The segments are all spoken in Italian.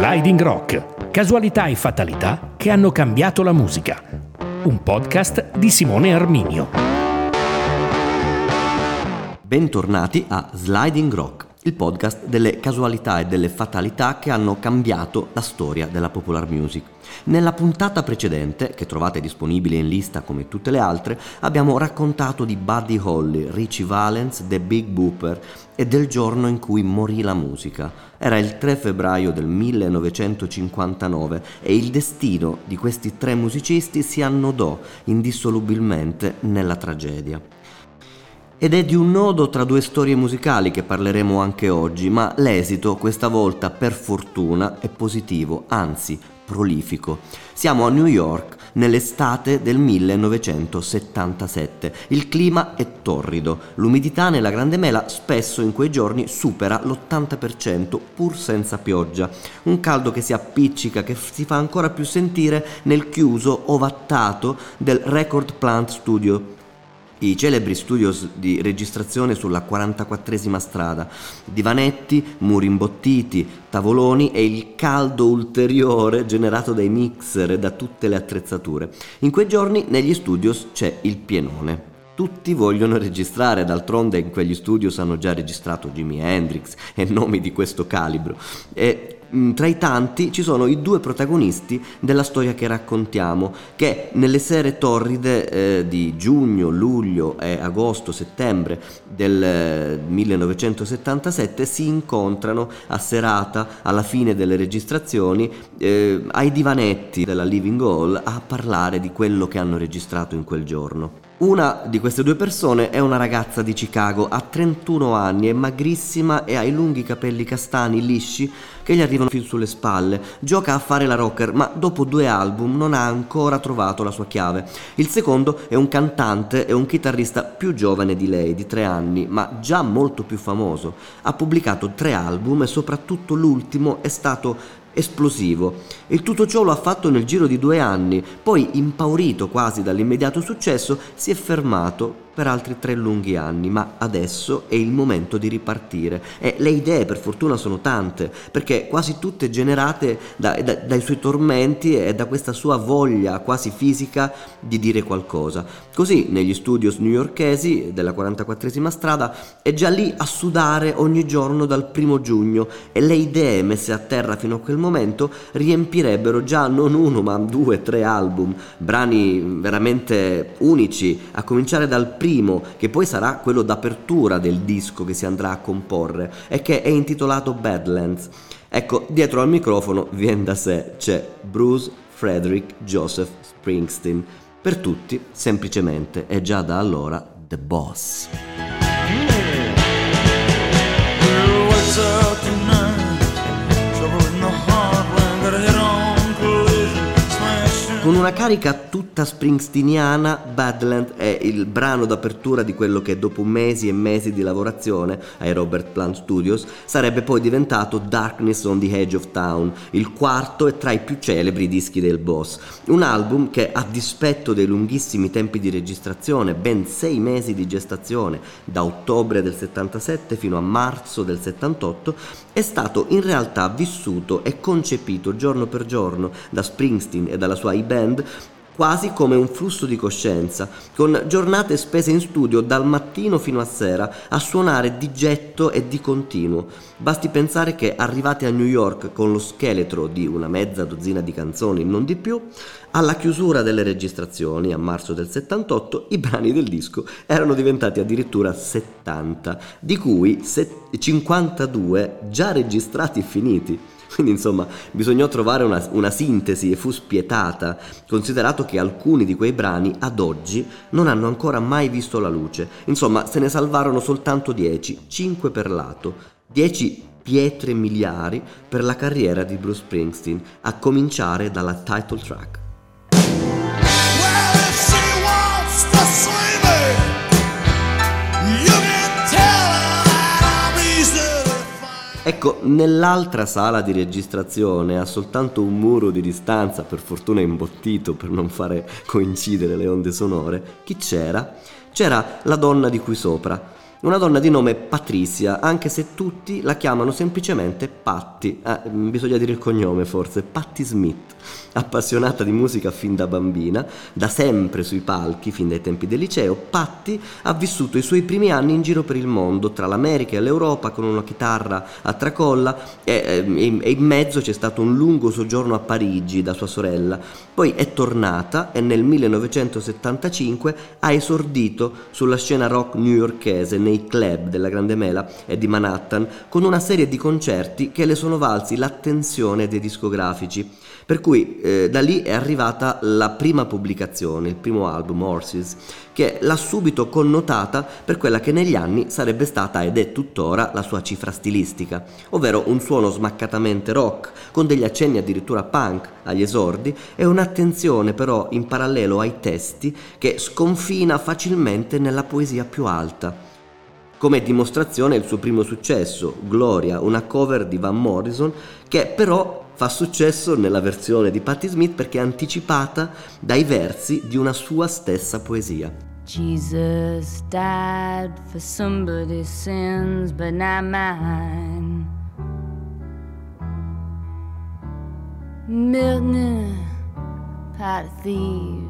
Sliding Rock, casualità e fatalità che hanno cambiato la musica. Un podcast di Simone Arminio. Bentornati a Sliding Rock, il podcast delle casualità e delle fatalità che hanno cambiato la storia della popular music. Nella puntata precedente, che trovate disponibile in lista come tutte le altre, abbiamo raccontato di Buddy Holly, Richie Valens, The Big Booper e del giorno in cui morì la musica. Era il 3 febbraio del 1959 e il destino di questi tre musicisti si annodò indissolubilmente nella tragedia. Ed è di un nodo tra due storie musicali che parleremo anche oggi, ma l'esito questa volta per fortuna è positivo, anzi prolifico. Siamo a New York nell'estate del 1977. Il clima è torrido, l'umidità nella Grande Mela spesso in quei giorni supera l'80% pur senza pioggia. Un caldo che si appiccica, che si fa ancora più sentire nel chiuso ovattato del Record Plant Studio i celebri studios di registrazione sulla 44esima strada, divanetti, muri imbottiti, tavoloni e il caldo ulteriore generato dai mixer e da tutte le attrezzature. In quei giorni negli studios c'è il pienone. Tutti vogliono registrare, d'altronde in quegli studios hanno già registrato Jimi Hendrix e nomi di questo calibro. E tra i tanti ci sono i due protagonisti della storia che raccontiamo, che nelle sere torride eh, di giugno, luglio e agosto, settembre del eh, 1977 si incontrano a serata alla fine delle registrazioni eh, ai divanetti della Living Hall a parlare di quello che hanno registrato in quel giorno. Una di queste due persone è una ragazza di Chicago, ha 31 anni, è magrissima e ha i lunghi capelli castani lisci che gli arrivano fin sulle spalle. Gioca a fare la rocker, ma dopo due album non ha ancora trovato la sua chiave. Il secondo è un cantante e un chitarrista più giovane di lei, di tre anni, ma già molto più famoso. Ha pubblicato tre album e soprattutto l'ultimo è stato esplosivo. E tutto ciò lo ha fatto nel giro di due anni, poi impaurito quasi dall'immediato successo si è fermato per altri tre lunghi anni, ma adesso è il momento di ripartire e le idee per fortuna sono tante, perché quasi tutte generate da, da, dai suoi tormenti e da questa sua voglia quasi fisica di dire qualcosa. Così negli studios newyorkesi della 44esima strada è già lì a sudare ogni giorno dal primo giugno e le idee messe a terra fino a quel momento riempirebbero già non uno ma due, tre album, brani veramente unici, a cominciare dal primo che poi sarà quello d'apertura del disco che si andrà a comporre e che è intitolato Badlands. Ecco, dietro al microfono, viene da sé, c'è Bruce Frederick Joseph Springsteen. Per tutti, semplicemente, è già da allora The Boss. Con una carica tutta springsteeniana, Badland è il brano d'apertura di quello che dopo mesi e mesi di lavorazione ai Robert Plant Studios sarebbe poi diventato Darkness on the Edge of Town, il quarto e tra i più celebri dischi del boss. Un album che a dispetto dei lunghissimi tempi di registrazione, ben sei mesi di gestazione, da ottobre del 77 fino a marzo del 78, è stato in realtà vissuto e concepito giorno per giorno da Springsteen e dalla sua band quasi come un flusso di coscienza, con giornate spese in studio dal mattino fino a sera a suonare di getto e di continuo. Basti pensare che arrivati a New York con lo scheletro di una mezza dozzina di canzoni, non di più, alla chiusura delle registrazioni a marzo del 78 i brani del disco erano diventati addirittura 70, di cui 52 già registrati e finiti. Quindi insomma bisognò trovare una, una, sintesi e fu spietata, considerato che alcuni di quei brani ad oggi non hanno ancora mai visto la luce. Insomma se ne salvarono soltanto 10, 5 per lato, 10 pietre miliari per la carriera di Bruce Springsteen, a cominciare dalla title track. Ecco, nell'altra sala di registrazione, a soltanto un muro di distanza, per fortuna imbottito per non fare coincidere le onde sonore, chi c'era? C'era la donna di qui sopra, una donna di nome Patricia, anche se tutti la chiamano semplicemente Patti. Ah, bisogna dire il cognome forse, Patti Smith. Appassionata di musica fin da bambina, da sempre sui palchi, fin dai tempi del liceo, Patti ha vissuto i suoi primi anni in giro per il mondo, tra l'America e l'Europa, con una chitarra a tracolla e, e in mezzo c'è stato un lungo soggiorno a Parigi da sua sorella. Poi è tornata e nel 1975 ha esordito sulla scena rock newyorkese nei club della Grande Mela e di Manhattan con una serie di concerti che le sono valsi l'attenzione dei discografici. Per cui eh, da lì è arrivata la prima pubblicazione, il primo album, Horses, che l'ha subito connotata per quella che negli anni sarebbe stata ed è tuttora la sua cifra stilistica, ovvero un suono smaccatamente rock, con degli accenni addirittura punk agli esordi e un'attenzione però in parallelo ai testi che sconfina facilmente nella poesia più alta. Come dimostrazione il suo primo successo, Gloria, una cover di Van Morrison, che però fa successo nella versione di Patti Smith perché è anticipata dai versi di una sua stessa poesia. Jesus died for somebody's sins, but not mine. Milton, of thieves.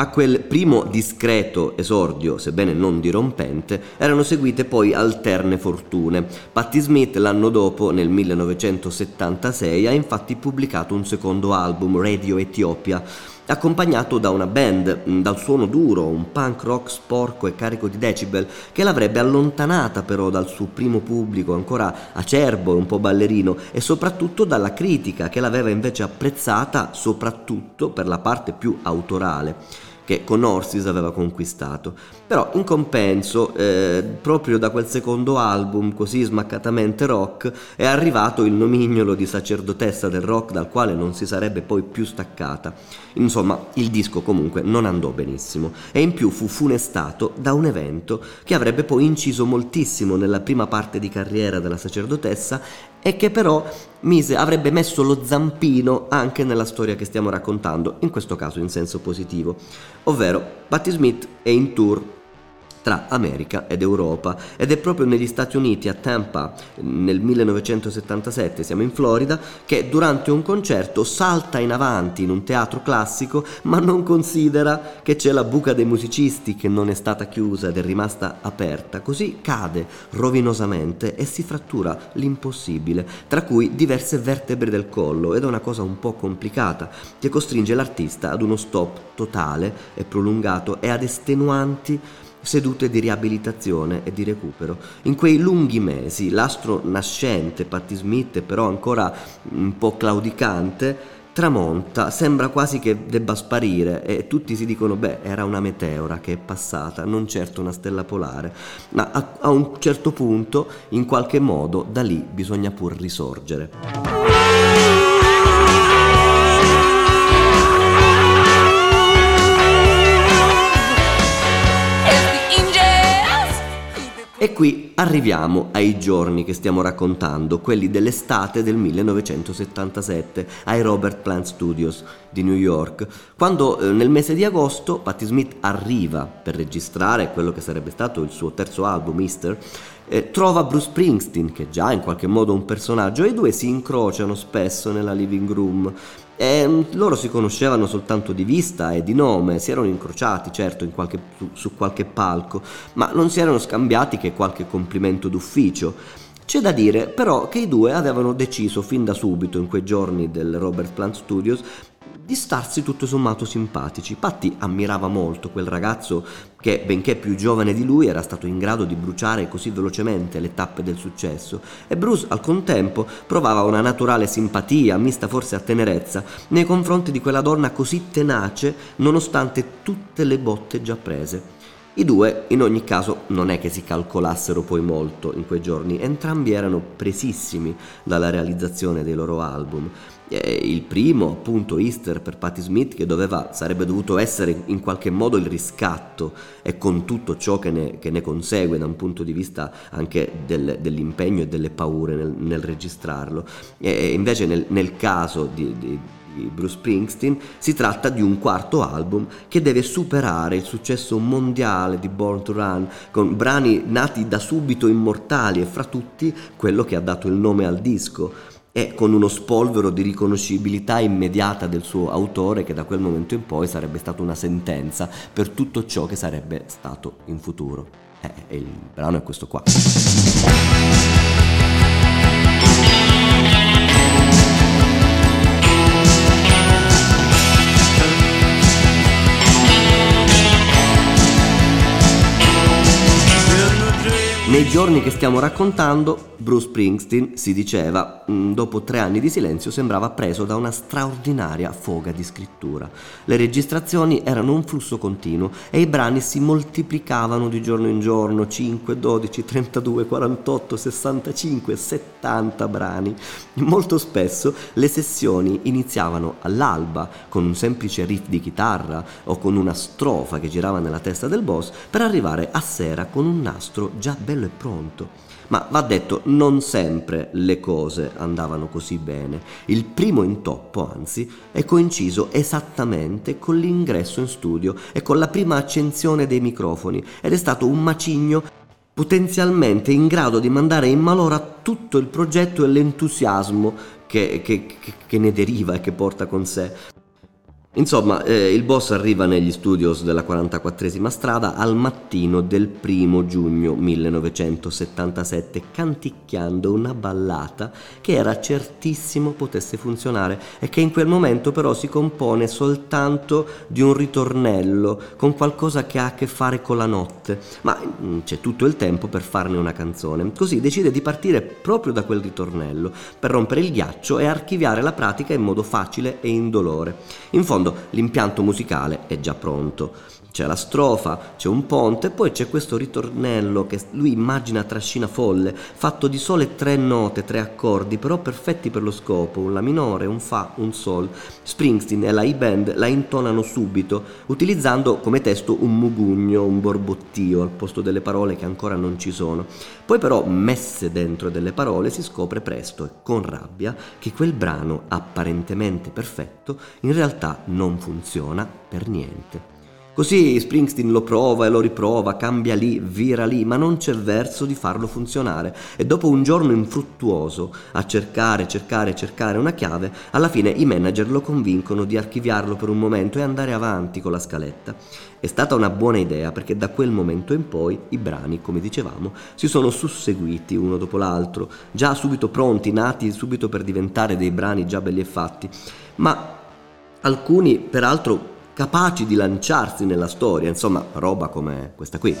A quel primo discreto esordio, sebbene non dirompente, erano seguite poi alterne fortune. Patti Smith l'anno dopo, nel 1976, ha infatti pubblicato un secondo album, Radio Ethiopia, accompagnato da una band dal suono duro, un punk rock sporco e carico di decibel, che l'avrebbe allontanata però dal suo primo pubblico ancora acerbo e un po' ballerino e soprattutto dalla critica che l'aveva invece apprezzata soprattutto per la parte più autorale che con Orsis aveva conquistato. Però in compenso, eh, proprio da quel secondo album così smaccatamente rock, è arrivato il nomignolo di sacerdotessa del rock dal quale non si sarebbe poi più staccata. Insomma, il disco comunque non andò benissimo e in più fu funestato da un evento che avrebbe poi inciso moltissimo nella prima parte di carriera della sacerdotessa e che però mise, avrebbe messo lo zampino anche nella storia che stiamo raccontando, in questo caso in senso positivo, ovvero Patti Smith è in tour tra America ed Europa. Ed è proprio negli Stati Uniti a Tampa nel 1977, siamo in Florida, che durante un concerto salta in avanti in un teatro classico ma non considera che c'è la buca dei musicisti che non è stata chiusa ed è rimasta aperta, così cade rovinosamente e si frattura l'impossibile, tra cui diverse vertebre del collo ed è una cosa un po' complicata che costringe l'artista ad uno stop totale e prolungato e ad estenuanti sedute di riabilitazione e di recupero. In quei lunghi mesi l'astro nascente, Patti Smith, però ancora un po' claudicante, tramonta, sembra quasi che debba sparire e tutti si dicono beh era una meteora che è passata, non certo una stella polare, ma a, a un certo punto in qualche modo da lì bisogna pur risorgere. E qui arriviamo ai giorni che stiamo raccontando, quelli dell'estate del 1977, ai Robert Plant Studios di New York, quando eh, nel mese di agosto Patti Smith arriva per registrare quello che sarebbe stato il suo terzo album, Easter, eh, trova Bruce Springsteen, che già in qualche modo è un personaggio, e i due si incrociano spesso nella living room e mm, loro si conoscevano soltanto di vista e di nome, si erano incrociati certo qualche, su, su qualche palco, ma non si erano scambiati che qualche complimento d'ufficio. C'è da dire però che i due avevano deciso fin da subito in quei giorni del Robert Plant Studios di starsi tutto sommato simpatici. Patti ammirava molto quel ragazzo che, benché più giovane di lui, era stato in grado di bruciare così velocemente le tappe del successo, e Bruce al contempo provava una naturale simpatia, mista forse a tenerezza, nei confronti di quella donna così tenace nonostante tutte le botte già prese. I due, in ogni caso, non è che si calcolassero poi molto in quei giorni, entrambi erano presissimi dalla realizzazione dei loro album il primo, appunto, Easter per Patti Smith, che doveva, sarebbe dovuto essere in qualche modo il riscatto e con tutto ciò che ne, che ne consegue da un punto di vista anche del, dell'impegno e delle paure nel, nel registrarlo. E invece nel, nel caso di di Bruce Springsteen, si tratta di un quarto album che deve superare il successo mondiale di Born to Run con brani nati da subito immortali e fra tutti quello che ha dato il nome al disco e con uno spolvero di riconoscibilità immediata del suo autore che da quel momento in poi sarebbe stata una sentenza per tutto ciò che sarebbe stato in futuro. Eh, e il brano è questo qua. Nei giorni che stiamo raccontando, Bruce Springsteen, si diceva, mm, dopo tre anni di silenzio sembrava preso da una straordinaria foga di scrittura. Le registrazioni erano un flusso continuo e i brani si moltiplicavano di giorno in giorno, 5, 12, 32, 48, 65, 70 brani. Molto spesso le sessioni iniziavano all'alba con un semplice riff di chitarra o con una strofa che girava nella testa del boss per arrivare a sera con un nastro già bello bello e pronto. Ma va detto, non sempre le cose andavano così bene. Il primo intoppo, anzi, è coinciso esattamente con l'ingresso in studio e con la prima accensione dei microfoni ed è stato un macigno potenzialmente in grado di mandare in malora tutto il progetto e l'entusiasmo che, che, che ne deriva e che porta con sé. Insomma, eh, il boss arriva negli studios della 44esima strada al mattino del primo giugno 1977 canticchiando una ballata che era certissimo potesse funzionare e che in quel momento però si compone soltanto di un ritornello con qualcosa che ha a che fare con la notte, ma mm, c'è tutto il tempo per farne una canzone. Così decide di partire proprio da quel ritornello per rompere il ghiaccio e archiviare la pratica in modo facile e indolore. In fondo fondo l'impianto musicale è già pronto. C'è la strofa, c'è un ponte e poi c'è questo ritornello che lui immagina trascina folle, fatto di sole tre note, tre accordi, però perfetti per lo scopo, un La minore, un Fa, un Sol. Springsteen e la E-Band la intonano subito, utilizzando come testo un mugugno, un borbottio, al posto delle parole che ancora non ci sono. Poi però, messe dentro delle parole, si scopre presto e con rabbia che quel brano apparentemente perfetto in realtà non funziona per niente. Così Springsteen lo prova e lo riprova, cambia lì, vira lì, ma non c'è verso di farlo funzionare. E dopo un giorno infruttuoso a cercare, cercare, cercare una chiave, alla fine i manager lo convincono di archiviarlo per un momento e andare avanti con la scaletta. È stata una buona idea perché da quel momento in poi i brani, come dicevamo, si sono susseguiti uno dopo l'altro, già subito pronti, nati subito per diventare dei brani già belli e fatti. Ma alcuni, peraltro, capaci di lanciarsi nella storia, insomma, roba come questa qui.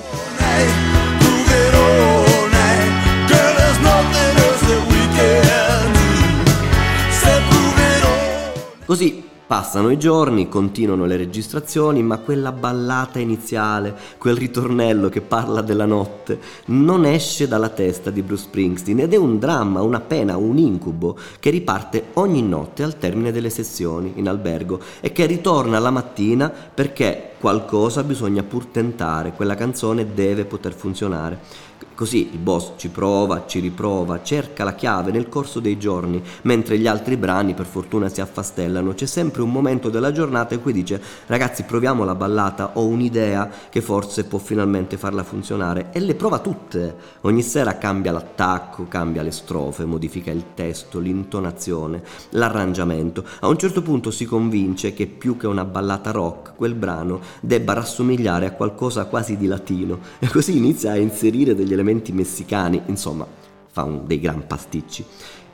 Così Passano i giorni, continuano le registrazioni, ma quella ballata iniziale, quel ritornello che parla della notte, non esce dalla testa di Bruce Springsteen ed è un dramma, una pena, un incubo che riparte ogni notte al termine delle sessioni in albergo e che ritorna la mattina perché qualcosa bisogna pur tentare, quella canzone deve poter funzionare. Così il boss ci prova, ci riprova, cerca la chiave nel corso dei giorni, mentre gli altri brani per fortuna si affastellano. C'è sempre un momento della giornata in cui dice ragazzi proviamo la ballata, ho un'idea che forse può finalmente farla funzionare e le prova tutte. Ogni sera cambia l'attacco, cambia le strofe, modifica il testo, l'intonazione, l'arrangiamento. A un certo punto si convince che più che una ballata rock, quel brano debba rassomigliare a qualcosa quasi di latino e così inizia a inserire degli elementi messicani, insomma, fa un, dei gran pasticci.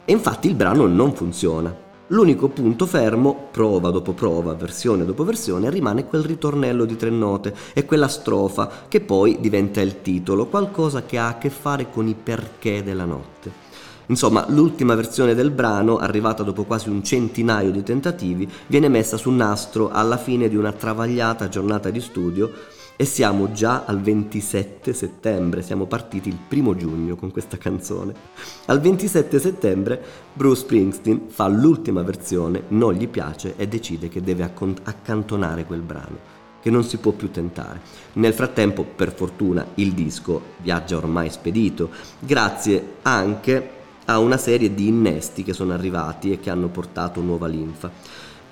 E infatti il brano non funziona. L'unico punto fermo, prova dopo prova, versione dopo versione, rimane quel ritornello di tre note e quella strofa che poi diventa il titolo, qualcosa che ha a che fare con i perché della notte. Insomma, l'ultima versione del brano, arrivata dopo quasi un centinaio di tentativi, viene messa su nastro alla fine di una travagliata giornata di studio e siamo già al 27 settembre, siamo partiti il primo giugno con questa canzone. Al 27 settembre Bruce Springsteen fa l'ultima versione, non gli piace e decide che deve accantonare quel brano che non si può più tentare. Nel frattempo, per fortuna, il disco viaggia ormai spedito, grazie anche a una serie di innesti che sono arrivati e che hanno portato nuova linfa.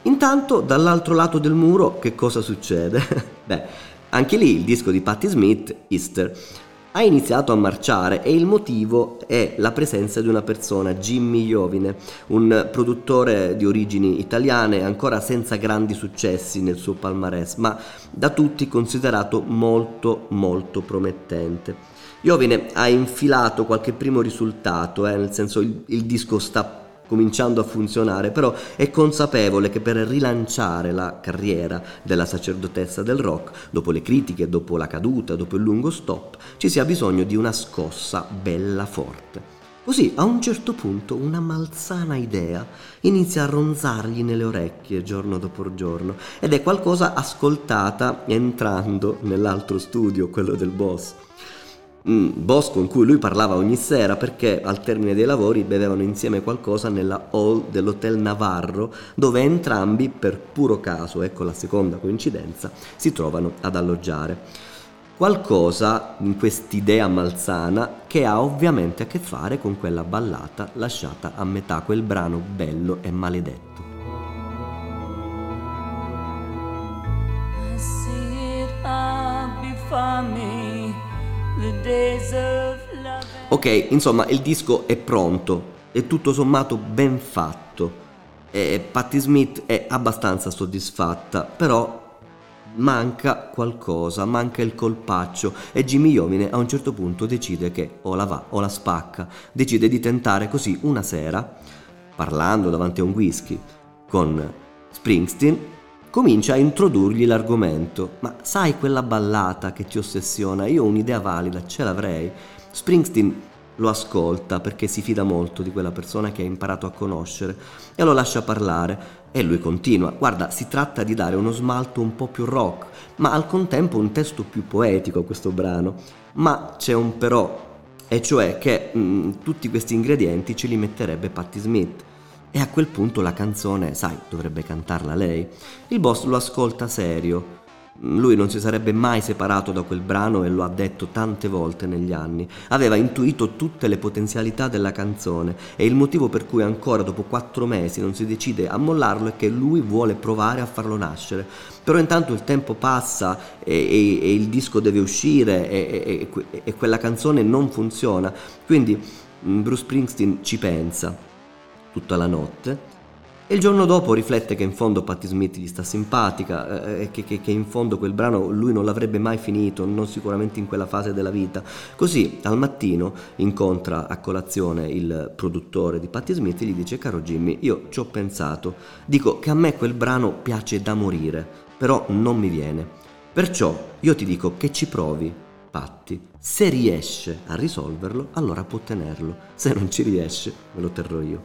Intanto, dall'altro lato del muro, che cosa succede? Beh, anche lì il disco di Patti Smith, Easter, ha iniziato a marciare e il motivo è la presenza di una persona, Jimmy Iovine, un produttore di origini italiane ancora senza grandi successi nel suo palmarès, ma da tutti considerato molto molto promettente. Iovine ha infilato qualche primo risultato, eh, nel senso il, il disco sta cominciando a funzionare, però è consapevole che per rilanciare la carriera della sacerdotessa del rock, dopo le critiche, dopo la caduta, dopo il lungo stop, ci sia bisogno di una scossa bella forte. Così a un certo punto una malsana idea inizia a ronzargli nelle orecchie giorno dopo giorno ed è qualcosa ascoltata entrando nell'altro studio, quello del boss un bosco in cui lui parlava ogni sera perché al termine dei lavori bevevano insieme qualcosa nella hall dell'Hotel Navarro dove entrambi per puro caso, ecco la seconda coincidenza, si trovano ad alloggiare. Qualcosa in quest'idea malsana che ha ovviamente a che fare con quella ballata lasciata a metà, quel brano bello e maledetto. I see it before me. Ok, insomma, il disco è pronto, è tutto sommato ben fatto. E Patti Smith è abbastanza soddisfatta, però manca qualcosa, manca il colpaccio. E Jimmy Iovine a un certo punto decide che o la va o la spacca, decide di tentare così una sera, parlando davanti a un whisky con Springsteen, comincia a introdurgli l'argomento. Ma sai quella ballata che ti ossessiona? Io ho un'idea valida, ce l'avrei. Springsteen lo ascolta perché si fida molto di quella persona che ha imparato a conoscere e lo lascia parlare e lui continua. Guarda, si tratta di dare uno smalto un po' più rock, ma al contempo un testo più poetico a questo brano. Ma c'è un però, e cioè che mh, mm, tutti questi ingredienti ce li metterebbe Patti Smith e a quel punto la canzone, sai, dovrebbe cantarla lei. Il boss lo ascolta serio. Lui non si sarebbe mai separato da quel brano e lo ha detto tante volte negli anni. Aveva intuito tutte le potenzialità della canzone e il motivo per cui ancora dopo quattro mesi non si decide a mollarlo è che lui vuole provare a farlo nascere. Però intanto il tempo passa e, e, e il disco deve uscire e, e quella canzone non funziona. Quindi mm, Bruce Springsteen ci pensa tutta la notte e il giorno dopo riflette che in fondo Patti Smith gli sta simpatica eh, e che, che, che, in fondo quel brano lui non l'avrebbe mai finito, non sicuramente in quella fase della vita. Così al mattino incontra a colazione il produttore di Patti Smith e gli dice caro Jimmy, io ci ho pensato, dico che a me quel brano piace da morire, però non mi viene. Perciò io ti dico che ci provi, Patti. Se riesce a risolverlo, allora può tenerlo. Se non ci riesce, me lo terrò io.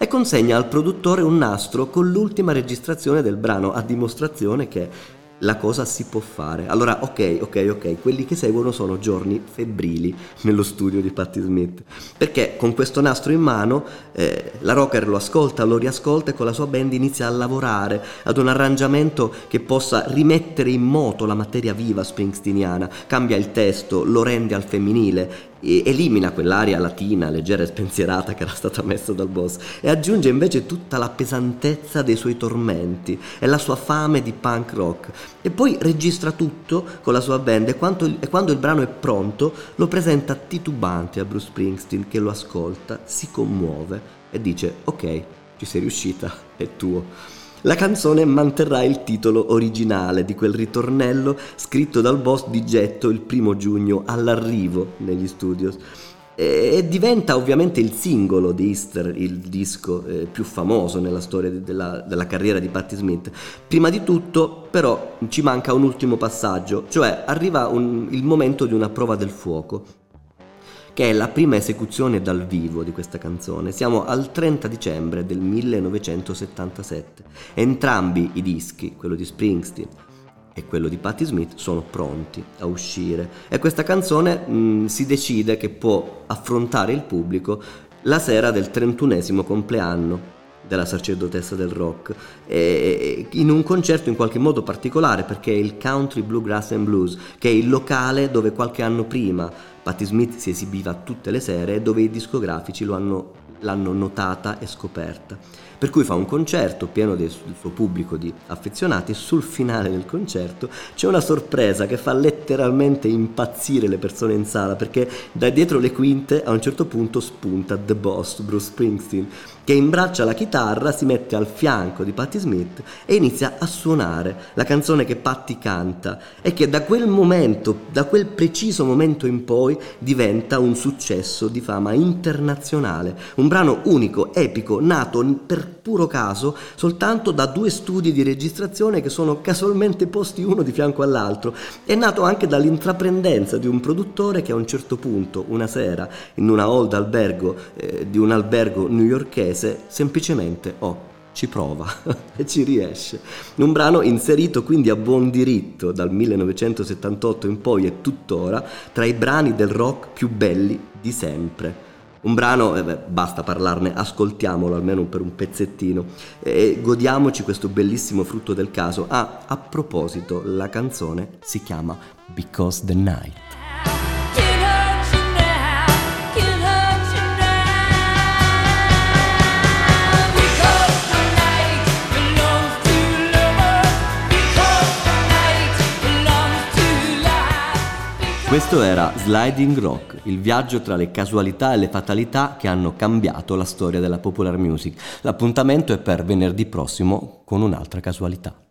E consegna al produttore un nastro con l'ultima registrazione del brano, a dimostrazione che la cosa si può fare. Allora, ok, ok, ok, quelli che seguono sono giorni febbrili nello studio di Patti Smith, perché con questo nastro in mano eh, la rocker lo ascolta, lo riascolta e con la sua band inizia a lavorare ad un arrangiamento che possa rimettere in moto la materia viva springsteeniana, cambia il testo, lo rende al femminile, elimina quell'aria latina, leggera e spensierata che era stata messa dal boss e aggiunge invece tutta la pesantezza dei suoi tormenti e la sua fame di punk rock e poi registra tutto con la sua band e, quando, e quando il brano è pronto lo presenta titubante a Bruce Springsteen che lo ascolta, si commuove e dice ok, ci sei riuscita, è tuo. La canzone manterrà il titolo originale di quel ritornello scritto dal boss di getto il primo giugno all'arrivo negli studios e diventa ovviamente il singolo di Easter, il disco eh, più famoso nella storia della, della, carriera di Patti Smith. Prima di tutto però ci manca un ultimo passaggio, cioè arriva un, il momento di una prova del fuoco che è la prima esecuzione dal vivo di questa canzone. Siamo al 30 dicembre del 1977. Entrambi i dischi, quello di Springsteen e quello di Patti Smith, sono pronti a uscire e questa canzone mh, mm, si decide che può affrontare il pubblico la sera del 31 compleanno della sacerdotessa del rock in un concerto in qualche modo particolare perché è il Country Bluegrass and Blues che è il locale dove qualche anno prima Patti Smith si esibiva tutte le sere e dove i discografici hanno l'hanno notata e scoperta. Per cui fa un concerto pieno del suo pubblico di affezionati e sul finale del concerto c'è una sorpresa che fa letteralmente impazzire le persone in sala perché da dietro le quinte a un certo punto spunta The Boss, Bruce Springsteen, che imbraccia la chitarra, si mette al fianco di Patti Smith e inizia a suonare la canzone che Patti canta e che da quel momento, da quel preciso momento in poi diventa un successo di fama internazionale, un brano unico, epico, nato per puro caso soltanto da due studi di registrazione che sono casualmente posti uno di fianco all'altro. È nato anche dall'intraprendenza di un produttore che a un certo punto, una sera, in una hall d'albergo eh, di un albergo newyorkese, semplicemente, oh, ci prova e ci riesce. Un brano inserito quindi a buon diritto dal 1978 in poi e tuttora tra i brani del rock più belli di sempre. Un brano, eh beh, basta parlarne, ascoltiamolo almeno per un pezzettino e godiamoci questo bellissimo frutto del caso. Ah, a proposito, la canzone si chiama Because the Night. Questo era Sliding Rock, il viaggio tra le casualità e le fatalità che hanno cambiato la storia della popular music. L'appuntamento è per venerdì prossimo con un'altra casualità.